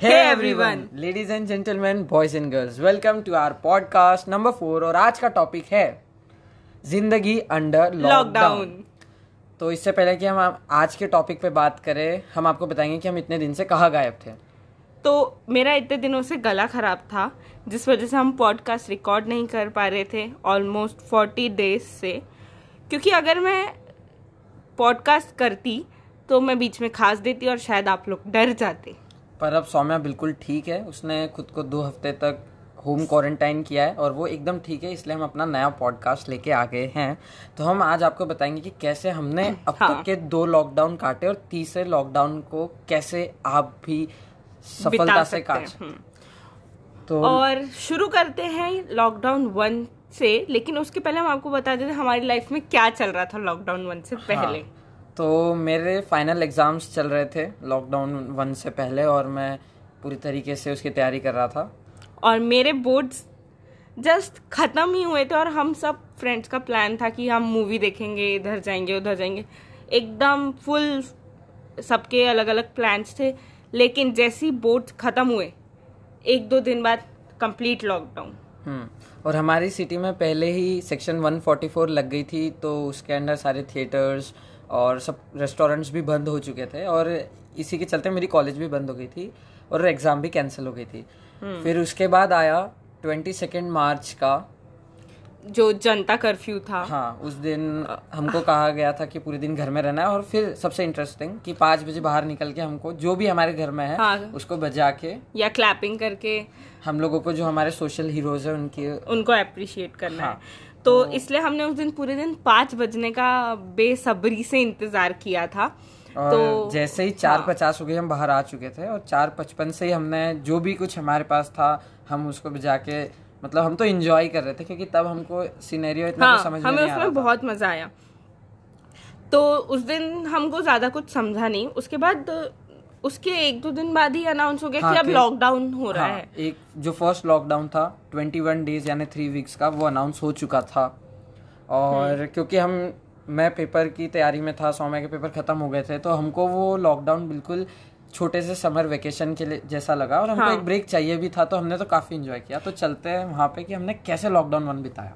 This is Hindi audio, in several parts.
Hey everyone, ladies and gentlemen, boys and girls, welcome to our podcast number four और आज का टॉपिक है ज़िंदगी अंडर लॉकडाउन लॉकडाउन तो इससे पहले कि हम आज के टॉपिक पे बात करें हम आपको बताएँगे कि हम इतने दिन से कहाँ गायब थे। तो मेरा इतने दिनों से गला खराब था जिस वजह से हम पॉडकास्ट रिकॉर्ड नहीं कर पा रहे थे ऑलमोस्ट फोर्टी डेज़ से। क्योंकि अगर मैं पॉडकास्ट करती तो मैं बीच में खास देती और शायद आप लोग डर जाते। पर अब सौम्या बिल्कुल ठीक है। उसने खुद को दो हफ़्ते तक होम क्वारंटाइन किया है और वो एकदम ठीक है इसलिए हम अपना नया पॉडकास्ट लेके आ गए हैं। तो हम आज आपको बताएँगे कि कैसे हमने अब हाँ। तक के दो लॉकडाउन काटे और तीसरे लॉकडाउन को कैसे आप भी सफलता से काट हम्म। तो और शुरू करते हैं लॉकडाउन वन से लेकिन उसके पहले हम आपको बता देते हमारी लाइफ में क्या चल रहा था लॉकडाउन वन से पहले। हाँ, तो मेरे फाइनल एग्ज़ाम्स चल रहे थे लॉकडाउन वन से पहले और मैं पूरी तरीके से उसकी तैयारी कर रहा था। और मेरे बोर्ड्स जस्ट खत्म ही हुए थे और हम सब फ्रेंड्स का प्लान था कि हम मूवी देखेंगे इधर जाएँगे उधर जाएँगे। एकदम फुल सबके अलग अलग प्लान्स थे लेकिन जैसे ही बोर्ड्स खत्म हुए एक दो दिन बाद कंप्लीट लॉकडाउन हम्म और हमारी सिटी में पहले ही सेक्शन 144 लग गई थी तो उसके अंदर सारे थिएटर्स और सब रेस्टोरेंट्स भी बंद हो चुके थे और इसी के चलते मेरी कॉलेज भी बंद हो गई थी और एग्ज़ाम भी कैंसिल हो गई थी। फिर उसके बाद आया ट्वेंटी सेकेंड मार्च का। जो जनता कर्फ्यू था। हाँ उस दिन हमको कहा गया था कि पूरे दिन घर में रहना है और फिर सबसे इंटरेस्टिंग कि पाँच बजे बाहर निकल के हमको जो भी हमारे घर में है हाँ। उसको बजा के या क्लैपिंग करके। हम लोगों को जो हमारे सोशल हीरोज है उनकी उनको अप्रिशिएट करना हाँ। है। तो इसलिए हमने उस दिन पूरे दिन पाँच बजने का बेसब्री से इंतज़ार किया था। और तो जैसे ही चार हाँ। पचास हो गए हम बाहर आ चुके थे और चार पचपन से ही हमने जो भी कुछ हमारे पास था हम उसको बजा के मतलब हम तो एंजॉय कर रहे थे क्योंकि तब हमको सिनेरियो इतना हाँ समझ में हमें नहीं आ रहा उसमें बहुत मज़ा आया। तो उस दिन हमको ज़्यादा कुछ समझा नहीं। उसके बाद उसके एक दो दिन बाद ही अनाउंस हो गया हाँ, कि अब लॉकडाउन हो रहा हाँ, है। एक जो फ़र्स्ट लॉकडाउन था ट्वेंटी वन डेज़ यानी थ्री वीक्स का वो अनाउंस हो चुका था। और हम्म। क्योंकि हम मैं पेपर की तैयारी में था सौम्या के पेपर खत्म हो गए थे तो हमको वो लॉकडाउन बिल्कुल छोटे से समर वेकेशन के लिए जैसा लगा और हमको हाँ। एक ब्रेक चाहिए भी था तो हमने तो काफ़ी इंजॉय किया। तो चलते हैं वहाँ पे कि हमने कैसे लॉकडाउन वन बिताया।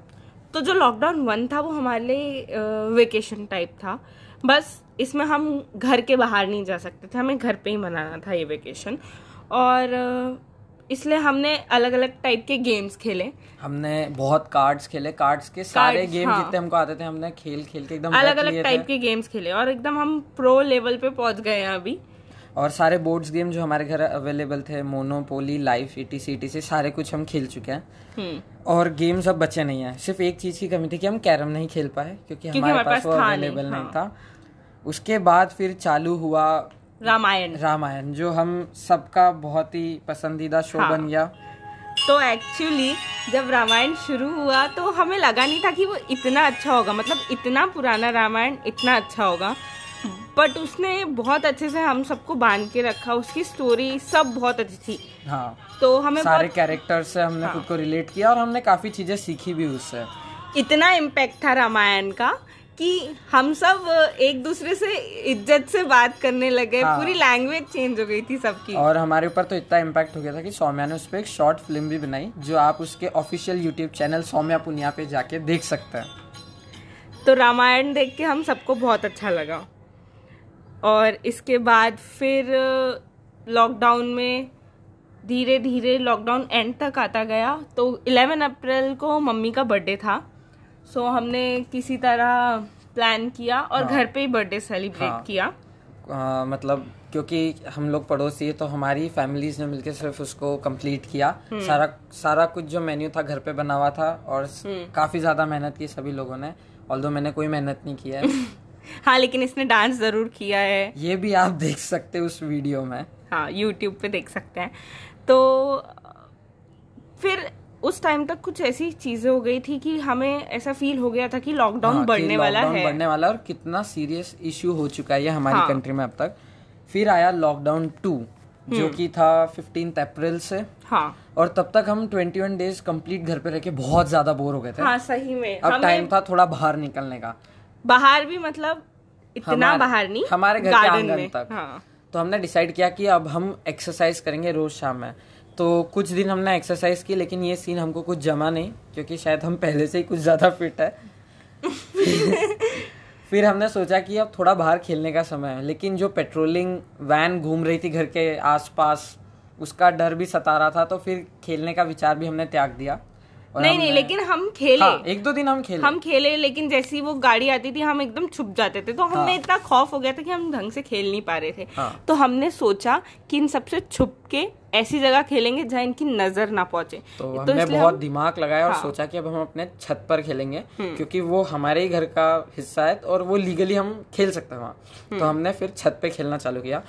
तो जो लॉकडाउन वन था वो हमारे लिए वेकेशन टाइप था। बस इसमें हम घर के बाहर नहीं जा सकते थे हमें घर पे ही मनाना था ये वेकेशन और इसलिए हमने अलग अलग टाइप के गेम्स खेले. हमने बहुत कार्ड्स खेले कार्ड्स के सारे Cards, गेम हाँ। जितने हमको आते थे हमने खेल खेल के एकदम अलग अलग टाइप के गेम्स खेले और एकदम हम प्रो लेवल पे पहुँच गए हैं अभी. और सारे बोर्ड्स गेम जो हमारे घर अवेलेबल थे मोनोपोली लाइफ ईटीसी ईटीसी सारे कुछ हम खेल चुके हैं. हम्म. और गेम्स अब बचे नहीं है. सिर्फ़ एक चीज़ की कमी थी कि हम कैरम नहीं खेल पाए क्योंकि क्योंकि हमारे हमारे पास पास वो अवेलेबल नहीं, नहीं हाँ। था. उसके बाद फिर चालू हुआ रामायण। रामायण जो हम सबका बहुत ही पसंदीदा शो हाँ। बन गया। तो एक्चुअली जब रामायण शुरू हुआ तो हमें लगा नहीं था कि वो इतना अच्छा होगा। मतलब इतना पुराना रामायण इतना अच्छा होगा। बट उसने बहुत अच्छे से हम सबको बाँध के रखा उसकी स्टोरी सब बहुत अच्छी थी। हाँ। तो हमें सारे हाँ। कैरेक्टर से हमने खुद को रिलेट किया और हमने काफ़ी चीज़ें सीखी भी उससे। इतना इम्पैक्ट था रामायण का कि हम सब एक दूसरे से इज़्ज़त से बात करने लगे हाँ। पूरी लैंग्वेज चेंज हो गई थी सबकी। और हमारे ऊपर तो इतना इम्पैक्ट हो गया था कि सौम्या ने उस पर एक शॉर्ट फ़िल्म भी बनाई जो आप उसके official YouTube channel Soumya Puniya पे जाके देख सकते हैं। तो रामायण देख के हम सबको बहुत अच्छा लगा। और इसके बाद फिर लॉकडाउन में धीरे धीरे लॉकडाउन एंड तक आता गया। तो 11 अप्रैल को मम्मी का बर्थडे था। सो so, हमने किसी तरह प्लान किया और घर पे ही बर्थडे सेलिब्रेट हाँ। किया। आ, मतलब क्योंकि हम लोग पड़ोसी है तो हमारी फैमिलीज़ ने मिलकर सिर्फ़ उसको कंप्लीट किया। सारा सारा कुछ जो मेन्यू था घर पे बना हुआ था और काफ़ी ज़्यादा मेहनत की सभी लोगों ने ऑल्दो मैंने कोई मेहनत नहीं किया है। हाँ लेकिन इसने डांस ज़रूर किया है। ये भी आप देख सकते हो उस वीडियो में। हाँ यूट्यूब पे देख सकते हैं। तो फिर उस टाइम तक कुछ ऐसी चीज़ें हो गई थी कि हमें ऐसा फील हो गया था कि लॉकडाउन हाँ, बढ़ने वाला है। बढ़ने वाला और कितना सीरियस इश्यू हो चुका है ये हमारी हाँ। कंट्री में अब तक। फिर आया लॉकडाउन टू जो कि था फिफ्टीन अप्रैल से। हाँ। और तब तक हम 21 डेज़ कंप्लीट घर पे रह के बहुत ज़्यादा बोर हो गए थे। हाँ सही में। अब टाइम था थोड़ा बाहर निकलने का। बाहर भी मतलब इतना बाहर नहीं हमारे घर के आँगन तक। हाँ। तो हमने डिसाइड किया कि अब हम एक्सरसाइज करेंगे रोज शाम में। तो कुछ दिन हमने एक्सरसाइज की लेकिन ये सीन हमको कुछ जमा नहीं क्योंकि शायद हम पहले से ही कुछ ज़्यादा फिट है। फिर हमने सोचा कि अब थोड़ा बाहर खेलने का समय है लेकिन जो पेट्रोलिंग वैन घूम रही थी घर के आसपास उसका डर भी सता रहा था तो फिर खेलने का विचार भी हमने त्याग दिया। नहीं नहीं लेकिन हम खेले। हाँ, एक दो दिन हम खेले। हम खेले लेकिन जैसी वो गाड़ी आती थी हम एकदम छुप जाते थे। तो हमें हाँ। इतना खौफ हो गया था कि हम ढंग से खेल नहीं पा रहे थे। हाँ। तो हमने सोचा कि इन सबसे छुप के ऐसी जगह खेलेंगे जहाँ इनकी नज़र ना पहुँचे। तो तो हमने बहुत हम- दिमाग लगाया और हाँ। सोचा कि अब हम अपने छत पर खेलेंगे क्योंकि वो हमारे ही घर का हिस्सा है और वो लीगली हम खेल सकते हैं वहाँ। तो हमने फिर छत पे खेलना चालू किया।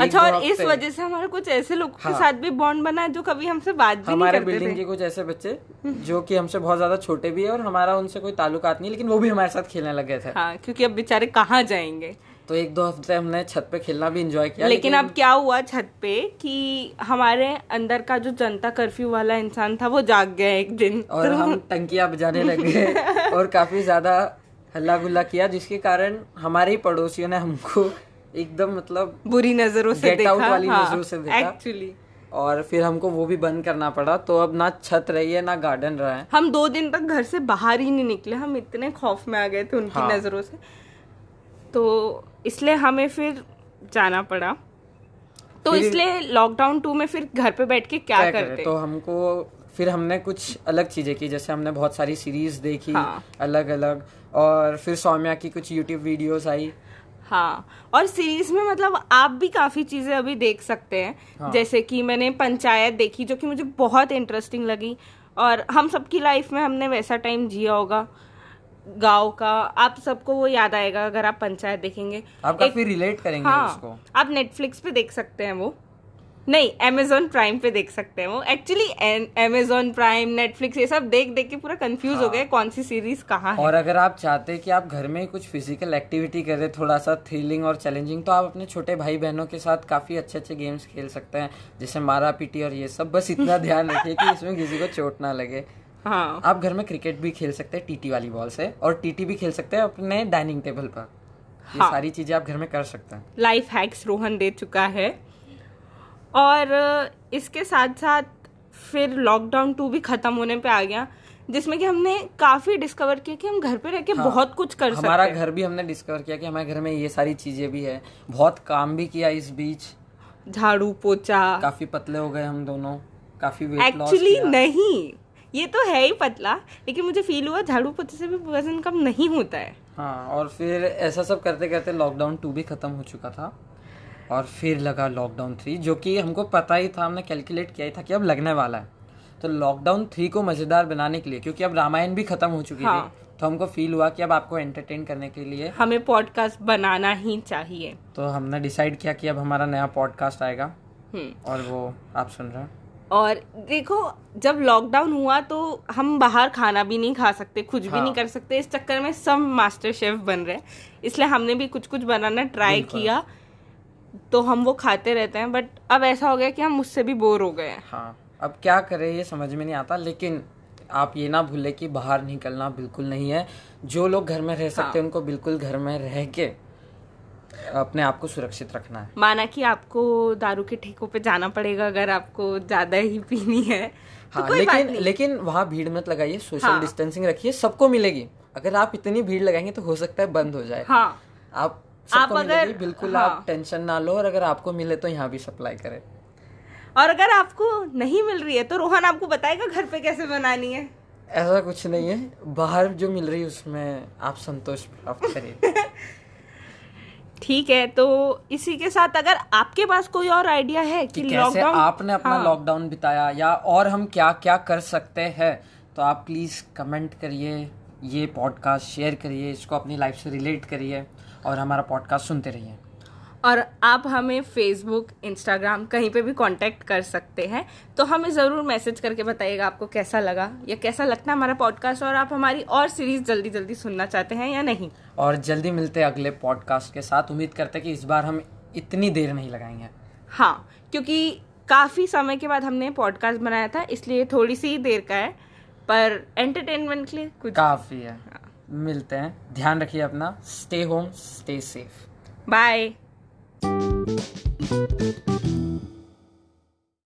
अच्छा और इस वजह से हमारे कुछ ऐसे लोगों के हाँ। साथ भी बॉन्ड बना है जो कभी हमसे बात भी हमारे नहीं करते बिल्डिंग के कुछ ऐसे बच्चे जो कि हमसे बहुत ज़्यादा छोटे भी है और हमारा उनसे कोई ताल्लुकात नहीं लेकिन वो भी हमारे साथ खेलने लगे थे। हाँ क्योंकि अब बेचारे कहाँ जाएँगे? तो एक दो हफ़्ते हमने छत पे खेलना भी इंजॉय किया लेकिन अब क्या हुआ छत पे कि हमारे अंदर का जो जनता कर्फ्यू वाला इंसान था वो जाग गया एक दिन। और हम टंकिया बजाने लगे और काफ़ी ज़्यादा हल्ला गुल्ला किया जिसके कारण हमारे ही पड़ोसियों ने हमको एकदम मतलब बुरी नज़रों से देखा वाली नज़रों से देखा। एक्चुअली और फिर हमको वो भी बंद करना पड़ा तो अब ना छत रही है ना गार्डन रहा है हम दो दिन तक घर से बाहर ही नहीं निकले हम इतने खौफ में आ गए थे उनकी हाँ। नज़रों से तो इसलिए हमें फिर जाना पड़ा तो इसलिए लॉकडाउन टू में फिर घर पे बैठ के क्या, क्या करें? करते तो हमको फिर हमने कुछ अलग चीज़ें की जैसे हमने बहुत सारी सीरीज़ देखी हाँ। अलग अलग और फिर सौम्या की कुछ यूट्यूब वीडियोस आई हाँ और सीरीज़ में मतलब आप भी काफ़ी चीज़ें अभी देख सकते हैं। हाँ। जैसे कि मैंने पंचायत देखी जो कि मुझे बहुत इंटरेस्टिंग लगी और हम सबकी लाइफ में हमने वैसा टाइम जिया होगा गाँव का। आप सबको वो याद आएगा अगर आप पंचायत देखेंगे। आप काफ़ी रिलेट करेंगे हाँ, उसको। आप नेटफ्लिक्स पे देख सकते हैं वो। नहीं अमेजोन प्राइम पे देख सकते हैं वो। एक्चुअली अमेजोन प्राइम नेटफ्लिक्स ये सब देख देख के पूरा कंफ्यूज हाँ। हो। गए कौन सी सीरीज़ कहाँ है। और अगर आप चाहते हैं कि आप घर में ही कुछ फ़िज़िकल एक्टिविटी करें थोड़ा सा थ्रिलिंग और चैलेंजिंग तो आप अपने छोटे भाई बहनों के साथ काफ़ी अच्छे अच्छे गेम्स खेल सकते हैं। जैसे मारा पीटी और ये सब बस इतना ध्यान रखिए कि इसमें किसी को चोट ना लगे। हाँ। आप घर में क्रिकेट भी खेल सकते हैं टीटी वाली बॉल से और टीटी भी खेल सकते हैं अपने डाइनिंग टेबल पर। ये हाँ। सारी चीज़ें आप घर में कर सकते हैं। लाइफ हैक्स रोहन दे चुका है। और इसके साथ साथ फिर लॉकडाउन टू भी खत्म होने पे आ गया जिसमें कि हमने काफ़ी डिस्कवर किया कि हम घर पे रह के हाँ, बहुत कुछ कर सकते हमारा घर भी हमने डिस्कवर किया कि हमारे घर में ये सारी चीज़ें भी है। बहुत काम भी किया इस बीच। झाड़ू पोछा। काफ़ी पतले हो गए हम दोनों। काफ़ी एक्चुअली नहीं। ये तो है ही पतला लेकिन मुझे फील हुआ झाड़ू पोछे से भी वज़न कम नहीं होता है। हाँ और फिर ऐसा सब करते करते लॉकडाउन टू भी खत्म हो चुका था। और फिर लगा लॉकडाउन थ्री जो कि हमको पता ही था हमने कैलकुलेट किया ही था कि अब लगने वाला है तो लॉकडाउन थ्री को मज़ेदार बनाने के लिए क्योंकि अब रामायण भी खत्म हो चुकी हाँ। थी तो हमको फील हुआ कि अब आपको एंटरटेन करने के लिए हमें पॉडकास्ट बनाना ही चाहिए तो हमने डिसाइड किया कि अब हमारा नया पॉडकास्ट आएगा हम्म और वो आप सुन रहे हैं और देखो जब लॉकडाउन हुआ तो हम बाहर खाना भी नहीं खा सकते कुछ हाँ। भी हाँ। नहीं कर सकते इस चक्कर में सब मास्टर शेफ बन रहे हैं इसलिए हमने भी कुछ कुछ बनाना ट्राई। किया तो हम वो खाते रहते हैं बट अब ऐसा हो गया कि हम मुझसे भी बोर हो गए हैं। हाँ अब क्या करें ये समझ में नहीं आता लेकिन आप ये ना भूले कि बाहर निकलना बिल्कुल नहीं है। जो लोग घर में रह सकते हैं उनको बिल्कुल घर में रह के अपने आप को सुरक्षित रखना है। माना कि आपको दारू के ठेकों पे जाना पड़ेगा अगर आपको ज़्यादा ही पीनी है तो हाँ लेकिन। लेकिन वहाँ भीड़ मत लगाइए सोशल हाँ। डिस्टेंसिंग रखिए सबको मिलेगी। अगर आप इतनी भीड़ लगाएँगे तो हो सकता है बंद हो जाए। हाँ। आप आप अगर- बिल्कुल हाँ। आप टेंशन ना लो और अगर आपको मिले तो यहाँ भी सप्लाई करें। और अगर आपको नहीं मिल रही है तो रोहन आपको बताएगा घर पे कैसे बनानी है? ऐसा कुछ नहीं है। बाहर जो मिल रही है उसमें आप संतोष प्राप्त करिए। ठीक है तो इसी के साथ अगर आपके पास कोई और आइडिया है कि कि कैसे लॉकडाउन आपने अपना हाँ। लॉकडाउन बिताया या और हम क्या क्या कर सकते हैं तो आप प्लीज़ कमेंट करिए। ये पॉडकास्ट शेयर करिए इसको अपनी लाइफ से रिलेट करिए और हमारा पॉडकास्ट सुनते रहिए। और आप हमें फेसबुक इंस्टाग्राम कहीं पे भी कांटेक्ट कर सकते हैं तो हमें ज़रूर मैसेज करके बताइएगा आपको कैसा लगा या कैसा लगता है हमारा पॉडकास्ट और आप हमारी और सीरीज़ जल्दी जल्दी सुनना चाहते हैं या नहीं। और जल्दी मिलते हैं अगले पॉडकास्ट के साथ। उम्मीद करते हैं कि इस बार हम इतनी देर नहीं लगाएँगे। हाँ क्योंकि काफ़ी समय के बाद हमने पॉडकास्ट बनाया था इसलिए थोड़ी सी देर का है। पर एंटरटेनमेंट के लिए कुछ काफ़ी है। हाँ। मिलते हैं। ध्यान रखिए अपना। Stay home stay safe bye